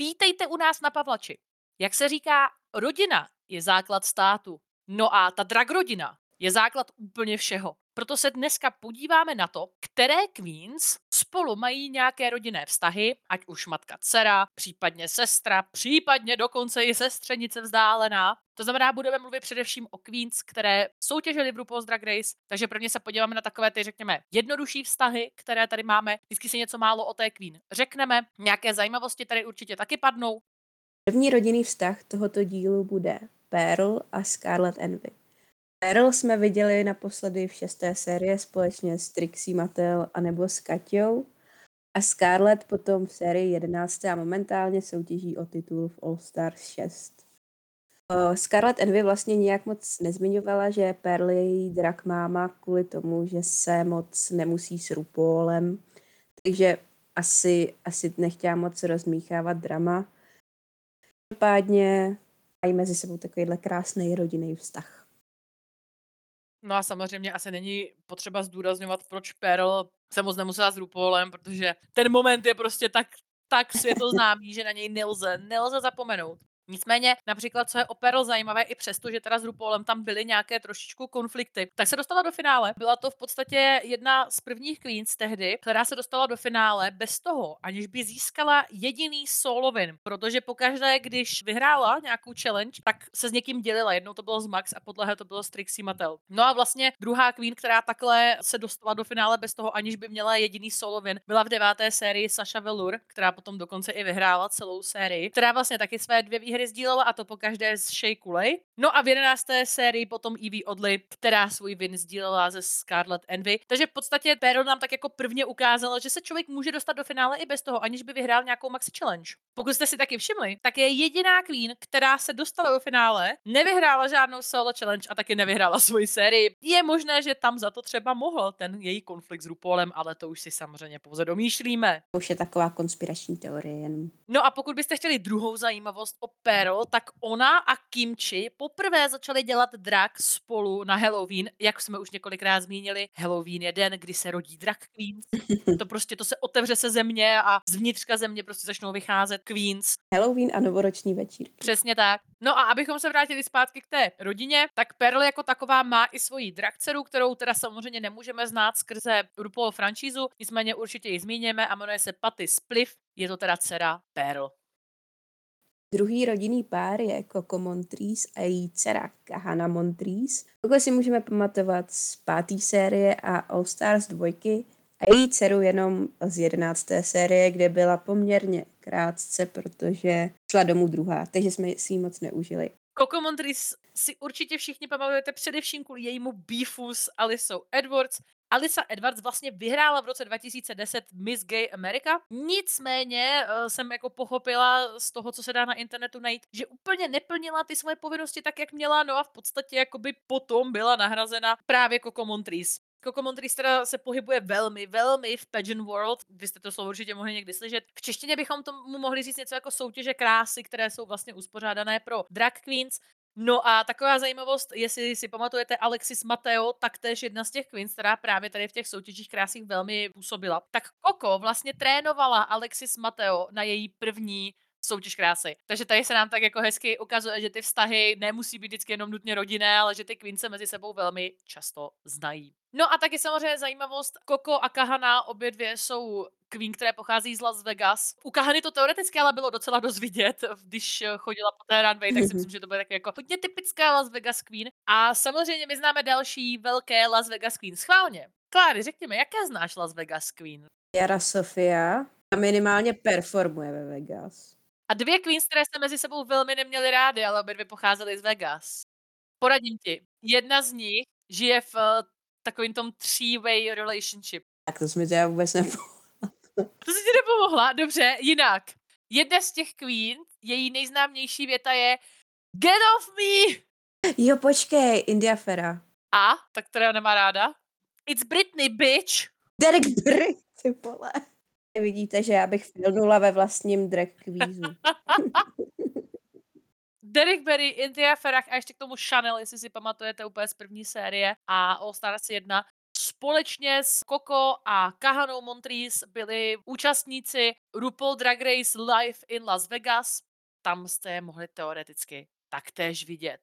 Vítejte u nás na Pavlači. Jak se říká, rodina je základ státu. No a ta drag rodina je základ úplně všeho. Proto se dneska podíváme na to, které queens spolu mají nějaké rodinné vztahy, ať už matka dcera, případně sestra, případně dokonce i sestřenice vzdálená. To znamená, budeme mluvit především o queens, které soutěžily v RuPaul's Drag Race, takže prvně se podíváme na takové ty, řekněme, jednodušší vztahy, které tady máme. Vždycky si něco málo o té queen řekneme, nějaké zajímavosti tady určitě taky padnou. První rodinný vztah tohoto dílu bude Pearl a Scarlet Envy. Pearl jsme viděli naposledy v šesté série společně s Trixie Mattel a nebo s Kaťou a Scarlett potom v sérii 11. a momentálně soutěží o titul v All Stars 6. Scarlett Envy vlastně nějak moc nezmiňovala, že Pearl je její drak máma kvůli tomu, že se moc nemusí s RuPaulem, takže asi, asi nechtěla moc rozmíchávat drama. Každopádně mají mezi sebou takovýhle krásný rodinný vztah. No a samozřejmě asi není potřeba zdůrazňovat, proč Pearl se moc nemusela s RuPaulem, protože ten moment je prostě tak, tak světoznámý, že na něj nelze, nelze zapomenout. Nicméně, například, co je opero zajímavé, i přesto, že teda s RuPaulem tam byly nějaké trošičku konflikty, tak se dostala do finále. Byla to v podstatě jedna z prvních queens tehdy, která se dostala do finále bez toho, aniž by získala jediný solo win, protože pokaždé, když vyhrála nějakou challenge, tak se s někým dělila. Jednou to bylo z Max a podle to bylo s Mattel. No a vlastně druhá queen, která takhle se dostala do finále bez toho, aniž by měla jediný solo win, byla v deváté sérii Sasha Velour, která potom dokonce i vyhrála celou sérii, která vlastně taky své dvě výhry hry sdílela a to po každé z Shea Kulej. No a v jedenácté sérii potom Evie Odley, která svůj win sdílela ze Scarlet Envy. Takže v podstatě Pearl nám tak jako prvně ukázala, že se člověk může dostat do finále i bez toho, aniž by vyhrál nějakou maxi challenge. Pokud jste si taky všimli, tak je jediná queen, která se dostala do finále, nevyhrála žádnou solo challenge a taky nevyhrála svoji sérii. Je možné, že tam za to třeba mohl ten její konflikt s RuPaulem, ale to už si samozřejmě pouze domýšlíme. Už je taková konspirační teorie jen. No a pokud byste chtěli druhou zajímavost o Pearl, tak ona a Kimchi poprvé začaly dělat drag spolu na Halloween, jak jsme už několikrát zmínili. Halloween je den, kdy se rodí drag queens. To prostě, to se otevře se země a zvnitřka země prostě začnou vycházet queens. Halloween a novoroční večír. Přesně tak. No a abychom se vrátili zpátky k té rodině, tak Pearl jako taková má i svoji drakceru, kterou teda samozřejmě nemůžeme znát skrze RuPaul franšízu, nicméně určitě ji zmíníme a jmenuje se Patty Spliff, je to teda dcera Pearl. Druhý rodinný pár je Coco Montrese a její dcera Kahana Montrese. Tohle si můžeme pamatovat z páté série a All Stars dvojky a její dceru jenom z jedenácté série, kde byla poměrně krátce, protože šla domů druhá, takže jsme si ji moc neužili. Coco Montrese si určitě všichni pamatujete především kvůli jejímu beefu s Alisou Edwards, Alisa Edwards vlastně vyhrála v roce 2010 Miss Gay America. Nicméně uh, jsem jako pochopila z toho, co se dá na internetu najít, že úplně neplnila ty svoje povinnosti tak, jak měla, no a v podstatě jakoby potom byla nahrazena právě Coco Montrese. Montrese teda se pohybuje velmi, velmi v pageant world. Vy jste to slovo určitě mohli někdy slyšet. V češtině bychom tomu mohli říct něco jako soutěže krásy, které jsou vlastně uspořádané pro drag queens. No a taková zajímavost, jestli si pamatujete Alexis Mateo, taktéž jedna z těch queens, která právě tady v těch soutěžích krásných velmi působila. Tak Koko vlastně trénovala Alexis Mateo na její první soutěž krásy. Takže tady se nám tak jako hezky ukazuje, že ty vztahy nemusí být vždycky jenom nutně rodinné, ale že ty se mezi sebou velmi často znají. No a taky samozřejmě zajímavost, Koko a Kahana obě dvě jsou queen, které pochází z Las Vegas. U Kahany to teoreticky ale bylo docela dost vidět, když chodila po té runway, tak si myslím, že to bude tak jako hodně typická Las Vegas queen. A samozřejmě my známe další velké Las Vegas queen. Schválně. Kláry, řekněme, jaké znáš Las Vegas queen? Jara Sofia minimálně performuje ve Vegas. A dvě queens, které jste mezi sebou velmi neměli rády, ale obě dvě pocházely z Vegas. Poradím ti. Jedna z nich žije v uh, takovým tom three-way relationship. Tak to jsme teda vůbec nepomohla. To se ti nepomohla? Dobře, jinak. Jedna z těch queen, její nejznámější věta je Get off me! Jo, počkej, India Fera. A? Tak která nemá ráda? It's Britney, bitch! Derek Bry, ty vole. Vidíte, že já bych filnula ve vlastním drag kvízu. Derek Berry, India Ferrach a ještě k tomu Chanel, jestli si pamatujete úplně z první série a All Stars 1. společně s Coco a Kahanou Montrese byli účastníci RuPaul Drag Race Live in Las Vegas. Tam jste je mohli teoreticky taktéž vidět.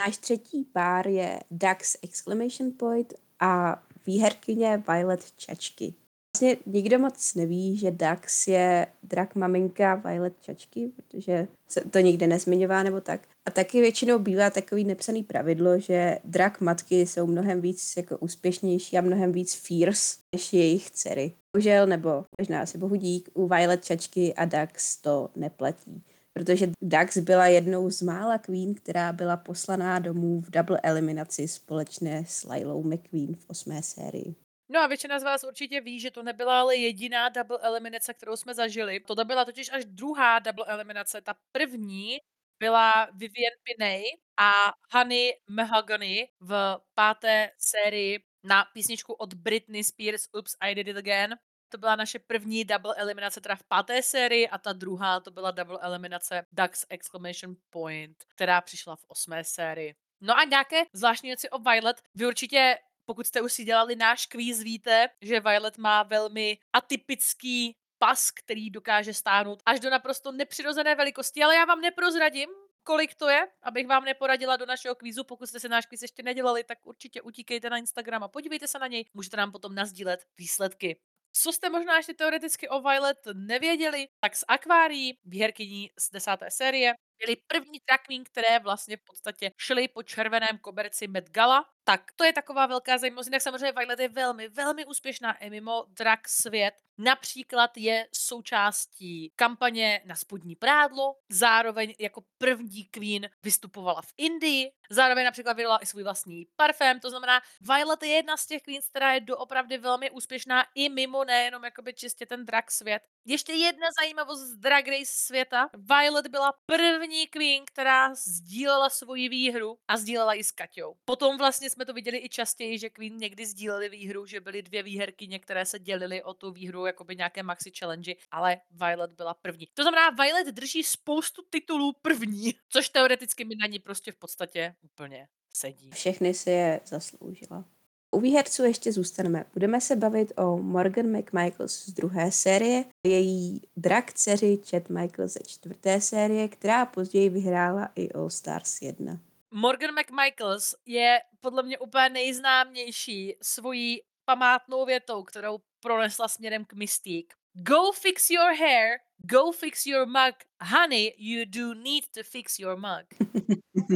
Náš třetí pár je Dax Exclamation Point a výherkyně Violet Čačky. Vlastně nikdo moc neví, že Dax je drak maminka Violet Čačky, protože se to nikde nezmiňová nebo tak. A taky většinou bývá takový nepsaný pravidlo, že drak matky jsou mnohem víc jako úspěšnější a mnohem víc fierce než jejich dcery. Bohužel, nebo možná asi bohu dík, u Violet Čačky a Dax to neplatí protože Dax byla jednou z mála Queen, která byla poslaná domů v double eliminaci společně s Lilou McQueen v osmé sérii. No a většina z vás určitě ví, že to nebyla ale jediná double eliminace, kterou jsme zažili. To byla totiž až druhá double eliminace. Ta první byla Vivian Pinay a Honey Mahogany v páté sérii na písničku od Britney Spears Oops, I Did It Again. To byla naše první double eliminace teda v páté sérii a ta druhá to byla double eliminace Ducks Exclamation Point, která přišla v osmé sérii. No a nějaké zvláštní věci o Violet. Vy určitě pokud jste už si dělali náš kvíz, víte, že Violet má velmi atypický pas, který dokáže stáhnout až do naprosto nepřirozené velikosti, ale já vám neprozradím, kolik to je, abych vám neporadila do našeho kvízu. Pokud jste si náš kvíz ještě nedělali, tak určitě utíkejte na Instagram a podívejte se na něj. Můžete nám potom nazdílet výsledky. Co jste možná ještě teoreticky o Violet nevěděli, tak z akvárií, výherkyní z desáté série, byly první drag queen, které vlastně v podstatě šly po červeném koberci Met Gala. Tak to je taková velká zajímavost. Jinak samozřejmě Violet je velmi, velmi úspěšná i mimo drag svět. Například je součástí kampaně na spodní prádlo, zároveň jako první queen vystupovala v Indii, zároveň například vydala i svůj vlastní parfém, to znamená, Violet je jedna z těch queens, která je doopravdy velmi úspěšná i mimo nejenom jakoby čistě ten drag svět. Ještě jedna zajímavost z Drag Race světa. Violet byla první queen, která sdílela svoji výhru a sdílela ji s Kaťou. Potom vlastně jsme to viděli i častěji, že queen někdy sdíleli výhru, že byly dvě výherky, které se dělily o tu výhru jakoby nějaké maxi challenge, ale Violet byla první. To znamená, Violet drží spoustu titulů první, což teoreticky mi na ní prostě v podstatě úplně sedí. Všechny si je zasloužila. U výherců ještě zůstaneme. Budeme se bavit o Morgan McMichaels z druhé série, její drak dceři Chad Michael ze čtvrté série, která později vyhrála i All Stars 1. Morgan McMichaels je podle mě úplně nejznámější svojí památnou větou, kterou pronesla směrem k Mystique. Go fix your hair, go fix your mug. Honey, you do need to fix your mug.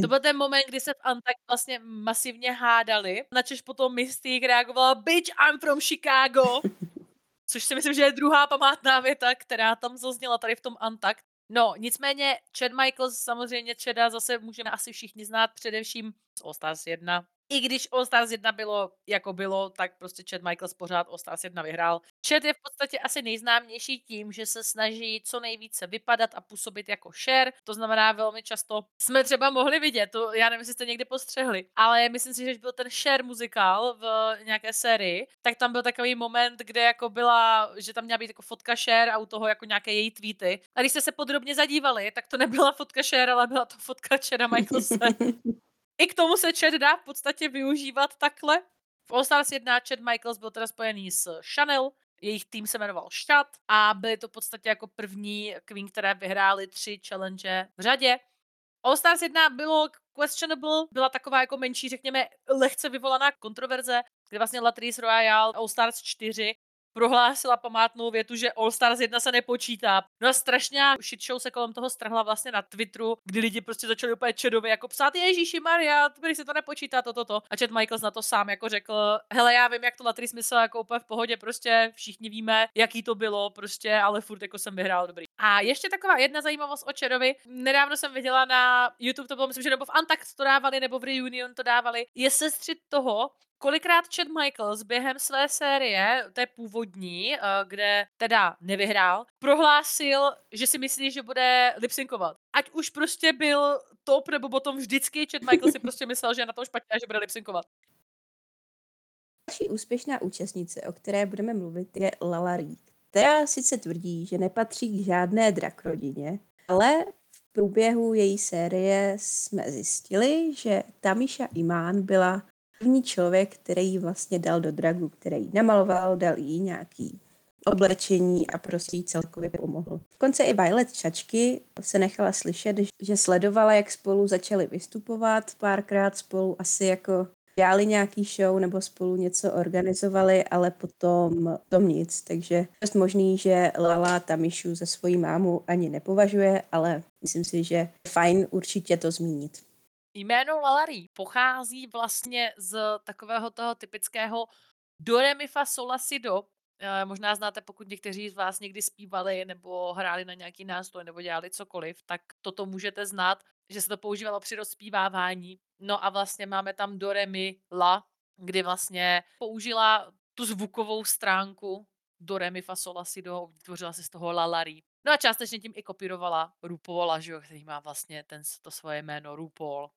To byl ten moment, kdy se v Antak vlastně masivně hádali, načež potom Mystique reagovala Bitch, I'm from Chicago. Což si myslím, že je druhá památná věta, která tam zazněla tady v tom Antak. No, nicméně Chad Michaels, samozřejmě Chada zase můžeme asi všichni znát především z All Stars 1, i když All Stars 1 bylo jako bylo, tak prostě Chad Michaels pořád All Stars 1 vyhrál. Chad je v podstatě asi nejznámější tím, že se snaží co nejvíce vypadat a působit jako share. To znamená, velmi často jsme třeba mohli vidět, to já nevím, jestli jste někdy postřehli, ale myslím si, že byl ten share muzikál v nějaké sérii, tak tam byl takový moment, kde jako byla, že tam měla být jako fotka share a u toho jako nějaké její tweety. A když jste se podrobně zadívali, tak to nebyla fotka share, ale byla to fotka Chada Michaelse. I k tomu se Chad dá v podstatě využívat takhle. V All Stars 1 Chad Michaels byl teda spojený s Chanel, jejich tým se jmenoval Shad a byly to v podstatě jako první Queen, které vyhrály tři challenge v řadě. All Stars 1 bylo questionable, byla taková jako menší, řekněme, lehce vyvolaná kontroverze, kde vlastně Latrice Royale All Stars 4 prohlásila památnou větu, že All Stars 1 se nepočítá. No a strašně shit show se kolem toho strhla vlastně na Twitteru, kdy lidi prostě začali úplně čedově jako psát Ježíši Maria, když se to nepočítá, toto, to. A Chad Michaels na to sám jako řekl, hele, já vím, jak to Latry smysl jako úplně v pohodě, prostě všichni víme, jaký to bylo, prostě, ale furt jako jsem vyhrál dobrý. A ještě taková jedna zajímavost o Čerovi. Nedávno jsem viděla na YouTube, to bylo myslím, že nebo v Antact to dávali, nebo v Reunion to dávali. Je sestřit toho, kolikrát Chad Michaels během své série, té původní, eh, kde teda nevyhrál, prohlásil, že si myslí, že bude lipsynkovat. Ať už prostě byl top nebo bottom, vždycky Chad Michaels si prostě myslel, že je na tom špatně a že bude lipsynkovat. Další úspěšná účastnice, o které budeme mluvit, je Lala Reed, která sice tvrdí, že nepatří k žádné drak rodině, ale v průběhu její série jsme zjistili, že Tamisha Iman byla první člověk, který ji vlastně dal do dragu, který ji namaloval, dal jí nějaký oblečení a prostě jí celkově pomohl. V konce i Violet Čačky se nechala slyšet, že sledovala, jak spolu začali vystupovat, párkrát spolu asi jako dělali nějaký show nebo spolu něco organizovali, ale potom tom nic. Takže je možný, že Lala Tamišu ze svojí mámu ani nepovažuje, ale myslím si, že fajn určitě to zmínit. Jméno Lalari pochází vlastně z takového toho typického do re mi fa si do. E, možná znáte, pokud někteří z vás někdy zpívali nebo hráli na nějaký nástroj nebo dělali cokoliv, tak toto můžete znát, že se to používalo při rozpívávání. No a vlastně máme tam do re mi la, kdy vlastně použila tu zvukovou stránku do re mi fa sol si do, vytvořila si z toho lalari. No a částečně tím i kopírovala RuPaula, že jo, který má vlastně ten, to svoje jméno RuPaul.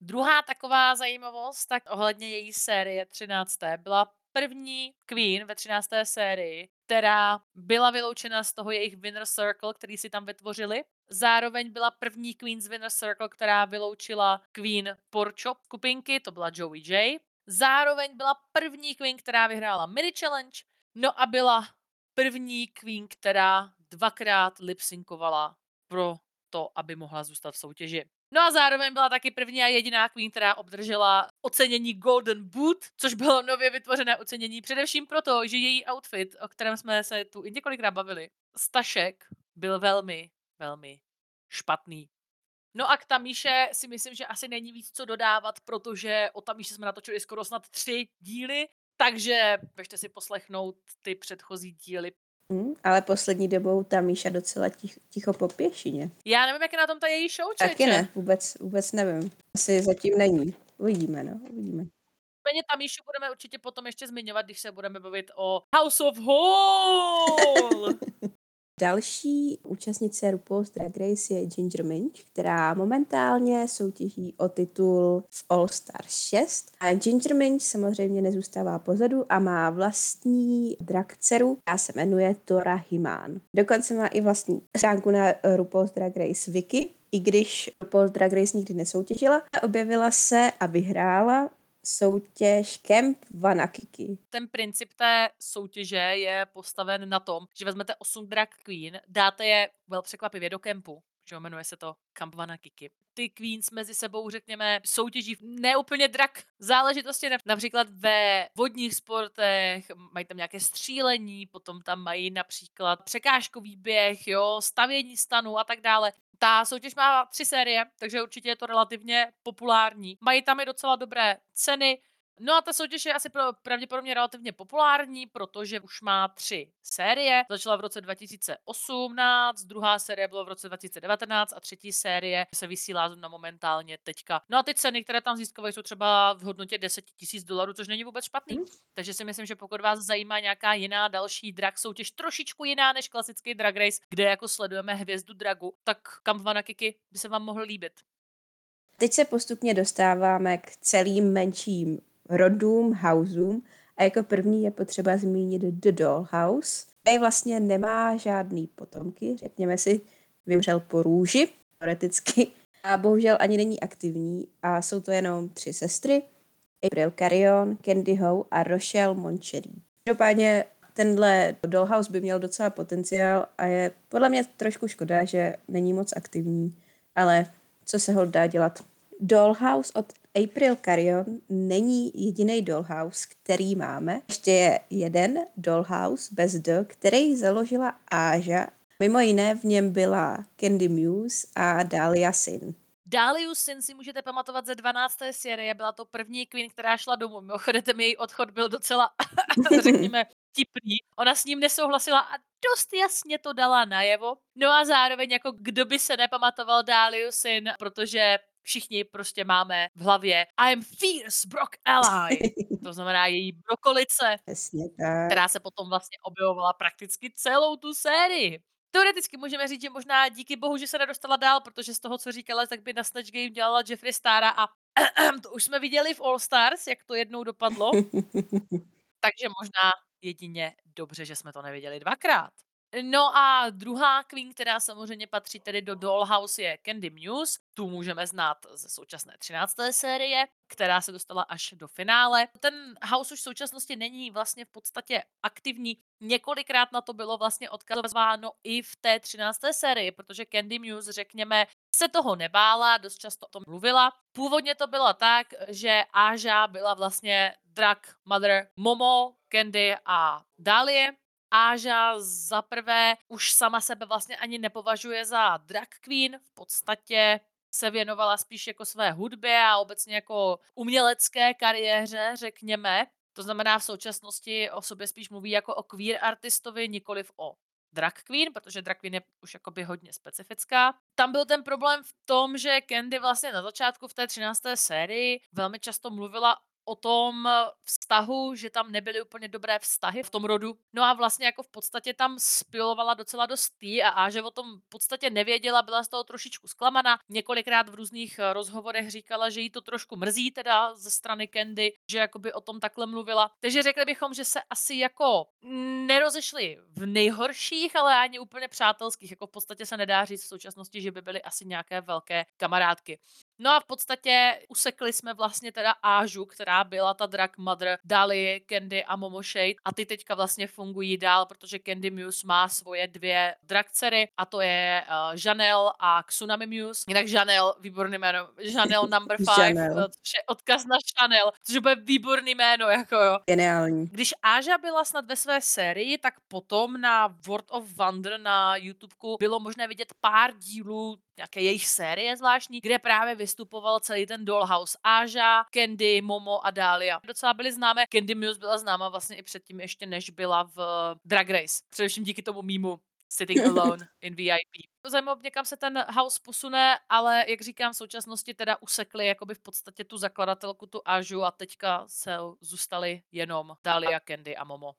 Druhá taková zajímavost, tak ohledně její série 13. byla první Queen ve 13. sérii, která byla vyloučena z toho jejich Winner Circle, který si tam vytvořili. Zároveň byla první Queen z Winner Circle, která vyloučila Queen Porcho skupinky, to byla Joey J. Zároveň byla první Queen, která vyhrála mini challenge, no a byla první Queen, která dvakrát lipsynkovala pro to, aby mohla zůstat v soutěži. No a zároveň byla taky první a jediná Queen, která obdržela ocenění Golden Boot, což bylo nově vytvořené ocenění především proto, že její outfit, o kterém jsme se tu i několikrát bavili, stašek byl velmi, velmi špatný. No a k Tamíše si myslím, že asi není víc co dodávat, protože o Tamíše jsme natočili skoro snad tři díly, takže běžte si poslechnout ty předchozí díly, Hmm, ale poslední dobou ta Míša docela tich, ticho po pěšině. Já nevím, jak je na tom ta její show, čeče. Taky ne, vůbec, vůbec nevím. Asi zatím není. Uvidíme, no, uvidíme. Nicméně ta Míšu budeme určitě potom ještě zmiňovat, když se budeme bavit o House of Hall. Další účastnice RuPaul's Drag Race je Ginger Minch, která momentálně soutěží o titul v All Stars 6. A Ginger Minch samozřejmě nezůstává pozadu a má vlastní drag dceru, která se jmenuje Tora Himan. Dokonce má i vlastní stránku na RuPaul's Drag Race Wiki, i když RuPaul's Drag Race nikdy nesoutěžila, objevila se a vyhrála soutěž Camp Vanakiki. Ten princip té soutěže je postaven na tom, že vezmete 8 drag queen, dáte je vel překvapivě do kempu, že jmenuje se to Camp Vanakiki. Ty queens mezi sebou, řekněme, soutěží neúplně drak záležitosti, například ve vodních sportech, mají tam nějaké střílení, potom tam mají například překážkový běh, jo, stavění stanu a tak dále. Ta soutěž má tři série, takže určitě je to relativně populární. Mají tam i docela dobré ceny, No a ta soutěž je asi pro, pravděpodobně relativně populární, protože už má tři série. Začala v roce 2018, druhá série byla v roce 2019 a třetí série se vysílá na momentálně teďka. No a ty ceny, které tam získávají, jsou třeba v hodnotě 10 tisíc dolarů, což není vůbec špatný. Mm. Takže si myslím, že pokud vás zajímá nějaká jiná další drag soutěž, trošičku jiná než klasický drag race, kde jako sledujeme hvězdu dragu, tak Camp Kiki by se vám mohl líbit. Teď se postupně dostáváme k celým menším rodům, houseům a jako první je potřeba zmínit The Dollhouse. Tady vlastně nemá žádný potomky, řekněme si, vymřel po růži, teoreticky, a bohužel ani není aktivní a jsou to jenom tři sestry, April Carrion, Candy Ho a Rochelle Moncherry. Každopádně tenhle Dollhouse by měl docela potenciál a je podle mě trošku škoda, že není moc aktivní, ale co se ho dá dělat. Dollhouse od April Carrion není jediný dollhouse, který máme. Ještě je jeden dollhouse bez D, který založila Áža. Mimo jiné v něm byla Candy Muse a Dahlia Sin. Dahlia Sin si můžete pamatovat ze 12. série, byla to první queen, která šla domů. Mimochodem, její odchod byl docela, řekněme, tipný. Ona s ním nesouhlasila a dost jasně to dala najevo. No a zároveň jako kdo by se nepamatoval Dahlia Sin, protože všichni prostě máme v hlavě I am fierce Brock ally. To znamená její brokolice, tak. která se potom vlastně objevovala prakticky celou tu sérii. Teoreticky můžeme říct, že možná díky bohu, že se nedostala dál, protože z toho, co říkala, tak by na Snatch Game dělala Jeffrey Stara a to už jsme viděli v All Stars, jak to jednou dopadlo. Takže možná jedině dobře, že jsme to neviděli dvakrát. No a druhá queen, která samozřejmě patří tedy do Dollhouse je Candy Muse. Tu můžeme znát ze současné 13. série, která se dostala až do finále. Ten house už v současnosti není vlastně v podstatě aktivní. Několikrát na to bylo vlastně odkazováno i v té 13. sérii, protože Candy Muse, řekněme, se toho nebála, dost často o tom mluvila. Původně to bylo tak, že Aja byla vlastně drag mother Momo, Candy a Dahlia. Aja za prvé už sama sebe vlastně ani nepovažuje za drag queen, v podstatě se věnovala spíš jako své hudbě a obecně jako umělecké kariéře, řekněme. To znamená v současnosti o sobě spíš mluví jako o queer artistovi, nikoliv o drag queen, protože drag queen je už jakoby hodně specifická. Tam byl ten problém v tom, že Candy vlastně na začátku v té 13. sérii velmi často mluvila o tom vztahu, že tam nebyly úplně dobré vztahy v tom rodu. No a vlastně jako v podstatě tam spilovala docela dost tý a, a že o tom v podstatě nevěděla, byla z toho trošičku zklamaná. Několikrát v různých eh, rozhovorech říkala, že jí to trošku mrzí teda ze strany Candy, že jakoby o tom takhle mluvila. Takže řekli bychom, že se asi jako nerozešli v nejhorších, ale ani úplně přátelských. Jako v podstatě se nedá říct v současnosti, že by byly asi nějaké velké kamarádky. No a v podstatě usekli jsme vlastně teda Ážu, která byla ta drag mother, dali Candy a Momo Shade a ty teďka vlastně fungují dál, protože Candy Muse má svoje dvě drag dcery a to je uh, Janelle a Tsunami Muse. Jinak Janelle, výborný jméno, Janelle number five, což je odkaz na Chanel, což bude výborný jméno, jako jo. Geniální. Když Áža byla snad ve své sérii, tak potom na World of Wonder na YouTubeku bylo možné vidět pár dílů nějaké jejich série zvláštní, kde právě vystupoval celý ten Dollhouse. Áža, Candy, Momo a Dahlia. Docela byly známé. Candy Muse byla známa vlastně i předtím, ještě než byla v Drag Race. Především díky tomu mýmu Sitting Alone in VIP. Zajímavé, někam se ten house posune, ale jak říkám, v současnosti teda usekli jakoby v podstatě tu zakladatelku, tu Ažu a teďka se zůstali jenom Dahlia, Candy a Momo.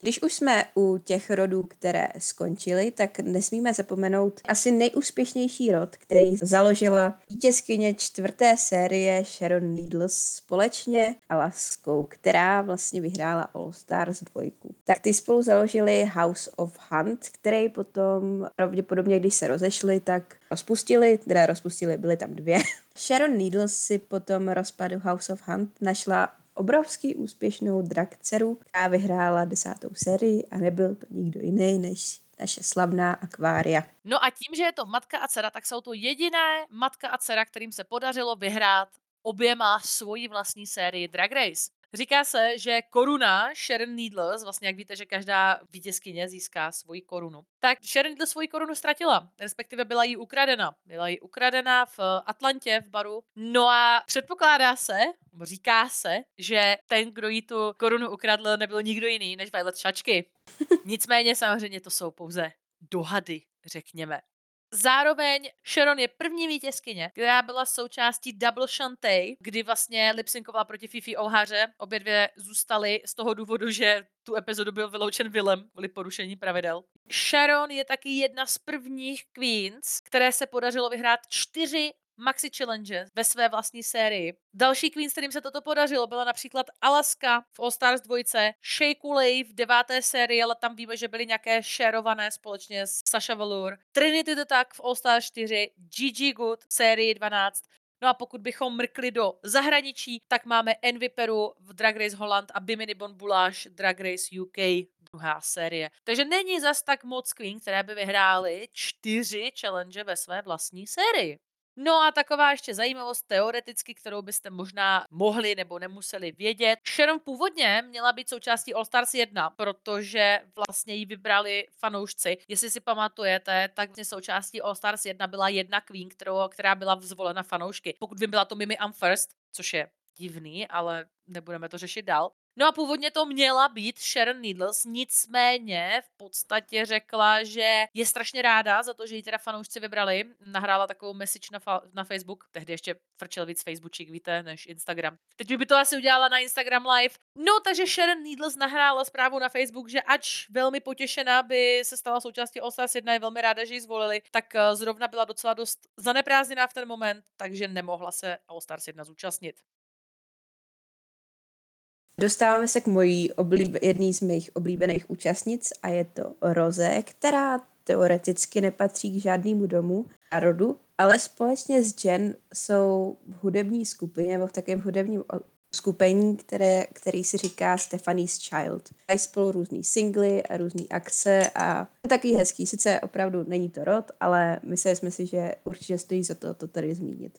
Když už jsme u těch rodů, které skončily, tak nesmíme zapomenout asi nejúspěšnější rod, který založila vítězkyně čtvrté série Sharon Needles společně Alaskou, která vlastně vyhrála All Stars dvojku. Tak ty spolu založili House of Hunt, který potom pravděpodobně, když se rozešli, tak rozpustili, teda rozpustili, byly tam dvě. Sharon Needles si potom rozpadu House of Hunt našla obrovský úspěšnou drag dceru, která vyhrála desátou sérii a nebyl to nikdo jiný než naše slavná akvária. No a tím, že je to matka a dcera, tak jsou to jediné matka a dcera, kterým se podařilo vyhrát oběma svoji vlastní sérii Drag Race. Říká se, že koruna Sharon Needles, vlastně jak víte, že každá vítězkyně získá svoji korunu, tak Sharon Needles svoji korunu ztratila, respektive byla jí ukradena. Byla jí ukradena v Atlantě v baru. No a předpokládá se, říká se, že ten, kdo jí tu korunu ukradl, nebyl nikdo jiný než Violet Šačky. Nicméně samozřejmě to jsou pouze dohady, řekněme. Zároveň Sharon je první vítězkyně, která byla součástí Double Shantae, kdy vlastně lipsynkovala proti Fifi Ohaře. Obě dvě zůstaly z toho důvodu, že tu epizodu byl vyloučen Willem kvůli porušení pravidel. Sharon je taky jedna z prvních queens, které se podařilo vyhrát čtyři Maxi Challenge ve své vlastní sérii. Další queen, s kterým se toto podařilo, byla například Alaska v All Stars 2, Shea v deváté sérii, ale tam víme, že byly nějaké sharované společně s Sasha Velour. Trinity the Tak v All Stars 4, Gigi Good v sérii 12, No a pokud bychom mrkli do zahraničí, tak máme Envy Peru v Drag Race Holland a Bimini Bon Boulage Drag Race UK druhá série. Takže není zas tak moc queen, které by vyhrály čtyři challenge ve své vlastní sérii. No a taková ještě zajímavost teoreticky, kterou byste možná mohli nebo nemuseli vědět. Sharon původně měla být součástí All Stars 1, protože vlastně ji vybrali fanoušci. Jestli si pamatujete, tak vlastně součástí All Stars 1 byla jedna queen, kterou, která byla zvolena fanoušky. Pokud by byla to Mimi First, což je divný, ale nebudeme to řešit dál. No a původně to měla být Sharon Needles, nicméně v podstatě řekla, že je strašně ráda za to, že ji teda fanoušci vybrali. Nahrála takovou message na, fa- na Facebook, tehdy ještě frčel víc Facebookčík, víte, než Instagram. Teď by to asi udělala na Instagram Live. No, takže Sharon Needles nahrála zprávu na Facebook, že ač velmi potěšená by se stala součástí All Stars 1, je velmi ráda, že ji zvolili, tak eh, zrovna byla docela dost zaneprázdněná v ten moment, takže nemohla se All Stars 1 zúčastnit. Dostáváme se k mojí oblíb- jedný z mých oblíbených účastnic a je to Roze, která teoreticky nepatří k žádnému domu a rodu, ale společně s Jen jsou v hudební skupině nebo v takovém hudebním skupení, které, který si říká Stephanie's Child. Mají spolu různý singly a různé akce a je takový hezký. Sice opravdu není to rod, ale mysleli jsme si, že určitě stojí za to to tady zmínit.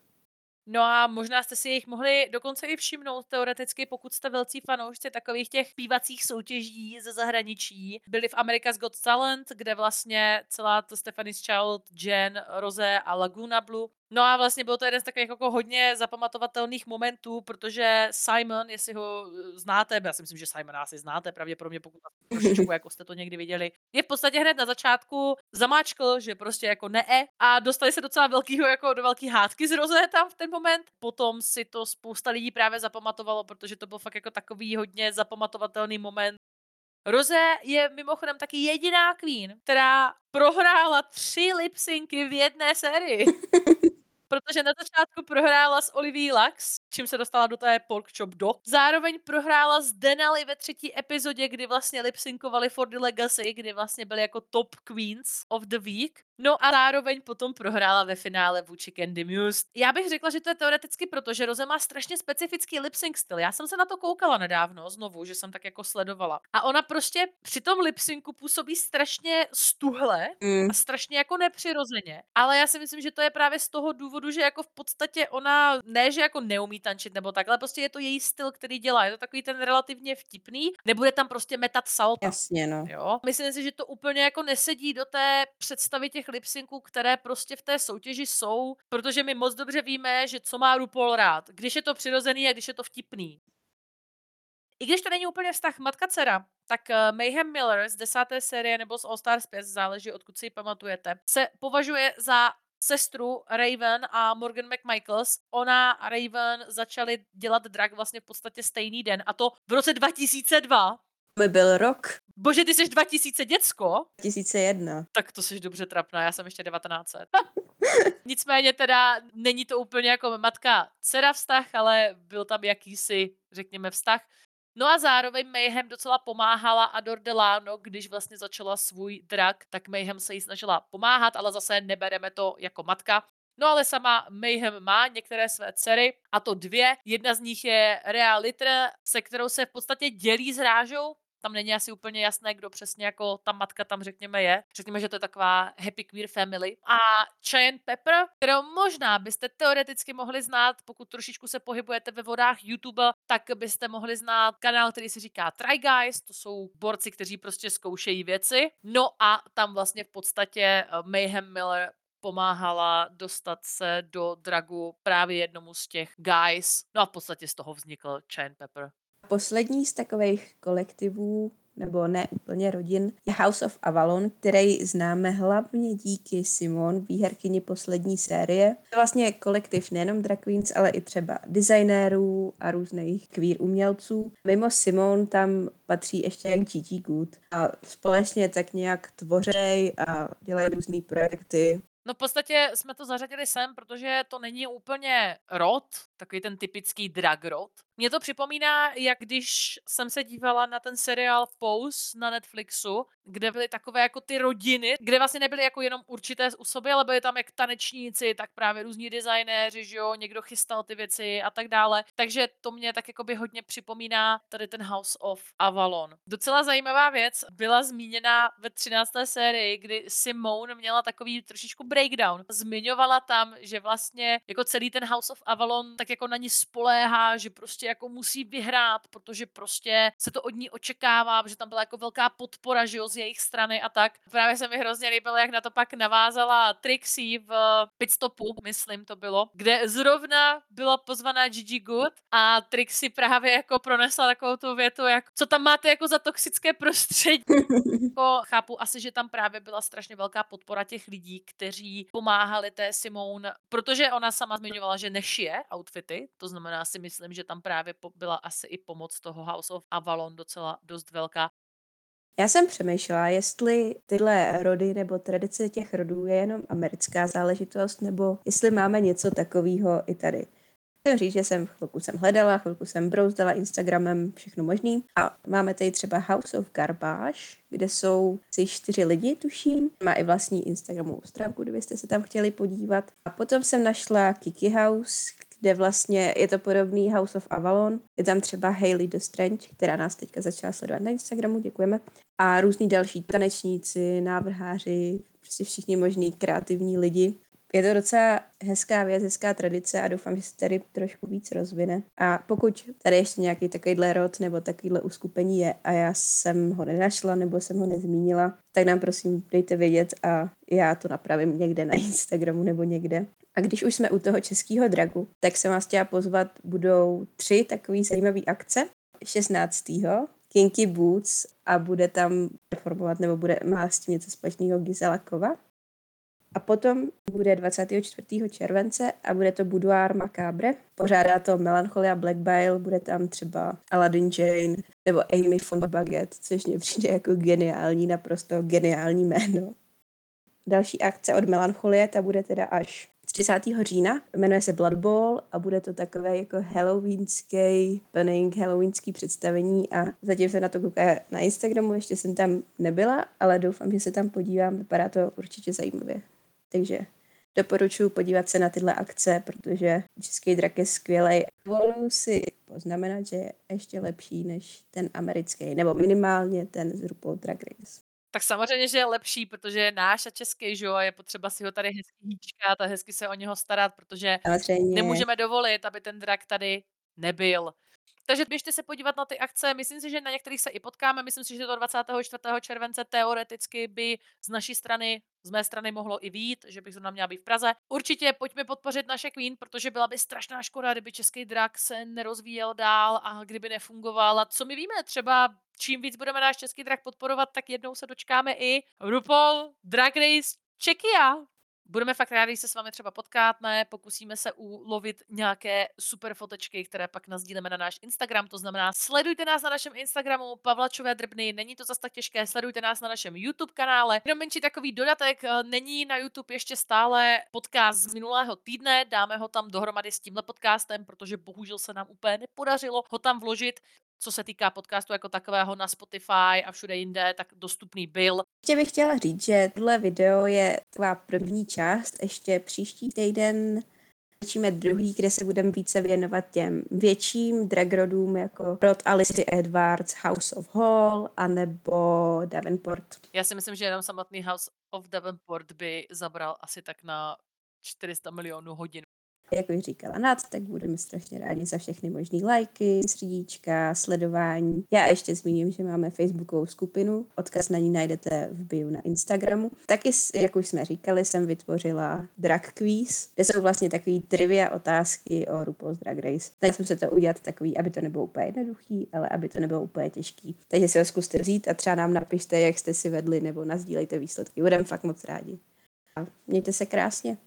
No a možná jste si jich mohli dokonce i všimnout teoreticky, pokud jste velcí fanoušci takových těch pívacích soutěží ze zahraničí. Byli v America's Got Talent, kde vlastně celá to Stephanie's Child, Jen, Rose a Laguna Blue No a vlastně byl to jeden z takových jako hodně zapamatovatelných momentů, protože Simon, jestli ho eh, znáte, já si myslím, že Simon asi znáte, pravděpodobně pokud trošičku jako jste to někdy viděli, je v podstatě hned na začátku zamáčkl, že prostě jako ne a dostali se docela velkýho, jako do velký hádky z Roze tam v ten moment. Potom si to spousta lidí právě zapamatovalo, protože to byl fakt jako takový hodně zapamatovatelný moment, Roze je mimochodem taky jediná queen, která prohrála tři lipsynky v jedné sérii. protože na začátku prohrála s Olivia Lux, čím se dostala do té Pork Chop Dog. Zároveň prohrála s Denali ve třetí epizodě, kdy vlastně lipsynkovali for the Legacy, kdy vlastně byly jako top queens of the week. No a zároveň potom prohrála ve finále vůči Candy Muse. Já bych řekla, že to je teoreticky proto, že Roze má strašně specifický lip sync styl. Já jsem se na to koukala nedávno znovu, že jsem tak jako sledovala. A ona prostě při tom lip syncu působí strašně stuhle mm. a strašně jako nepřirozeně. Ale já si myslím, že to je právě z toho důvodu, že jako v podstatě ona ne, že jako neumí tančit nebo takhle, prostě je to její styl, který dělá. Je to takový ten relativně vtipný. Nebude tam prostě metat salta. Jasně, no. Jo? Myslím si, že to úplně jako nesedí do té představy těch lipsynků, které prostě v té soutěži jsou, protože my moc dobře víme, že co má RuPaul rád, když je to přirozený a když je to vtipný. I když to není úplně vztah matka-dcera, tak uh, Mayhem Miller z desáté série nebo z All Stars 5, záleží odkud si ji pamatujete, se považuje za sestru Raven a Morgan McMichaels. Ona a Raven začali dělat drag vlastně v podstatě stejný den a to v roce 2002 by byl rok. Bože, ty jsi 2000 děcko? 2001. Tak to jsi dobře trapná, já jsem ještě 1900. Nicméně teda není to úplně jako matka dcera vztah, ale byl tam jakýsi, řekněme, vztah. No a zároveň Mayhem docela pomáhala Ador Delano, když vlastně začala svůj drak, tak Mayhem se jí snažila pomáhat, ale zase nebereme to jako matka. No ale sama Mayhem má některé své dcery, a to dvě. Jedna z nich je Rea Litter, se kterou se v podstatě dělí s Rážou, tam není asi úplně jasné, kdo přesně jako ta matka tam řekněme je. Řekněme, že to je taková happy queer family. A Cheyenne Pepper, kterou možná byste teoreticky mohli znát, pokud trošičku se pohybujete ve vodách YouTube, tak byste mohli znát kanál, který se říká Try Guys, to jsou borci, kteří prostě zkoušejí věci. No a tam vlastně v podstatě eh, Mayhem Miller pomáhala dostat se do dragu právě jednomu z těch guys. No a v podstatě z toho vznikl Cheyenne Pepper. Poslední z takových kolektivů, nebo ne úplně rodin, je House of Avalon, který známe hlavně díky Simon, výherkyni poslední série. To vlastně je kolektiv nejenom drag queens, ale i třeba designérů a různých queer umělců. Mimo Simon tam patří ještě jen Gigi Good a společně tak nějak tvořej a dělají různé projekty. No v podstatě jsme to zařadili sem, protože to není úplně rod, takový ten typický drag rod, mě to připomíná, jak když jsem se dívala na ten seriál Pose na Netflixu, kde byly takové jako ty rodiny, kde vlastně nebyly jako jenom určité osoby, ale byly tam jak tanečníci, tak právě různí designéři, že jo, někdo chystal ty věci a tak dále. Takže to mě tak jako by hodně připomíná tady ten House of Avalon. Docela zajímavá věc byla zmíněna ve 13. sérii, kdy Simone měla takový trošičku breakdown. Zmiňovala tam, že vlastně jako celý ten House of Avalon tak jako na ní spoléhá, že prostě jako musí vyhrát, protože prostě se to od ní očekává, že tam byla jako velká podpora, že jo, z jejich strany a tak. Právě se mi hrozně líbilo, jak na to pak navázala Trixie v pitstopu, myslím to bylo, kde zrovna byla pozvaná Gigi Good a Trixie právě jako pronesla takovou tu větu, jak co tam máte jako za toxické prostředí. jako chápu asi, že tam právě byla strašně velká podpora těch lidí, kteří pomáhali té Simone, protože ona sama zmiňovala, že nešije outfity, to znamená si myslím, že tam právě právě byla asi i pomoc toho House of Avalon docela dost velká. Já jsem přemýšlela, jestli tyhle rody nebo tradice těch rodů je jenom americká záležitost, nebo jestli máme něco takového i tady. Chci říct, že jsem chvilku jsem hledala, chvilku jsem brouzdala Instagramem, všechno možný. A máme tady třeba House of Garbage, kde jsou si čtyři lidi, tuším. Má i vlastní Instagramovou stránku, kdybyste se tam chtěli podívat. A potom jsem našla Kiki House, kde vlastně je to podobný House of Avalon. Je tam třeba Hailey the Strange, která nás teďka začala sledovat na Instagramu, děkujeme. A různí další tanečníci, návrháři, prostě všichni možní kreativní lidi je to docela hezká věc, hezká tradice a doufám, že se tady trošku víc rozvine. A pokud tady ještě nějaký takovýhle rod nebo takovýhle uskupení je a já jsem ho nenašla nebo jsem ho nezmínila, tak nám prosím dejte vědět a já to napravím někde na Instagramu nebo někde. A když už jsme u toho českého dragu, tak jsem vás chtěla pozvat, budou tři takové zajímavé akce. 16. Kinky Boots a bude tam performovat, nebo bude, má s tím něco společného Gisela Kova. A potom bude 24. července a bude to Boudoir Macabre. Pořádá to Melancholia Black Bile, bude tam třeba Aladdin Jane nebo Amy von Baguette, což mě přijde jako geniální, naprosto geniální jméno. Další akce od Melancholie, ta bude teda až 30. října, jmenuje se Blood Bowl a bude to takové jako halloweenský plning, halloweenský představení a zatím se na to kouká na Instagramu, ještě jsem tam nebyla, ale doufám, že se tam podívám, vypadá to určitě zajímavě. Takže doporučuji podívat se na tyhle akce, protože Český drak je skvělý. Volím si poznamenat, že je ještě lepší než ten americký, nebo minimálně ten z RuPaul Drag Race. Tak samozřejmě, že je lepší, protože je náš a český, že jo, a je potřeba si ho tady hezky hýčkat a hezky se o něho starat, protože Samozřejmě. nemůžeme dovolit, aby ten drak tady nebyl. Takže běžte se podívat na ty akce. Myslím si, že na některých se i potkáme. Myslím si, že to 24. července teoreticky by z naší strany, z mé strany mohlo i vít, že bych zrovna měla být v Praze. Určitě pojďme podpořit naše Queen, protože byla by strašná škoda, kdyby český drak se nerozvíjel dál a kdyby nefungoval. A co my víme, třeba čím víc budeme náš český drak podporovat, tak jednou se dočkáme i RuPaul Drag Race Czechia. Budeme fakt rádi, když se s vámi třeba potkáme, pokusíme se ulovit nějaké super fotečky, které pak nazdíleme na náš Instagram, to znamená sledujte nás na našem Instagramu Pavlačové drbny, není to zas tak těžké, sledujte nás na našem YouTube kanále. Jenom menší takový dodatek, eh, není na YouTube ještě stále podcast z minulého týdne, dáme ho tam dohromady s tímhle podcastem, protože bohužel se nám úplně nepodařilo ho tam vložit co se týká podcastu jako takového na Spotify a všude jinde, tak dostupný byl. Ještě bych chtěla říct, že tohle video je taková první část, ještě příští týden začíme druhý, kde se budeme více věnovat těm větším dragrodům, jako Rod Alice Edwards, House of Hall, anebo Davenport. Já si myslím, že jenom samotný House of Davenport by zabral asi tak na 400 milionů hodin jak už říkala Nad, tak budeme strašně rádi za všechny možné lajky, srdíčka, sledování. Já ještě zmíním, že máme facebookovou skupinu, odkaz na ní najdete v bio na Instagramu. Taky, jak už jsme říkali, jsem vytvořila drag quiz, kde jsou vlastně takové trivia otázky o RuPaul's Drag Race. Tak jsem se to udělat takový, aby to nebylo úplně jednoduchý, ale aby to nebylo úplně těžký. Takže si ho zkuste vzít a třeba nám napište, jak jste si vedli, nebo nazdílejte výsledky. Budeme fakt moc rádi. A mějte se krásně.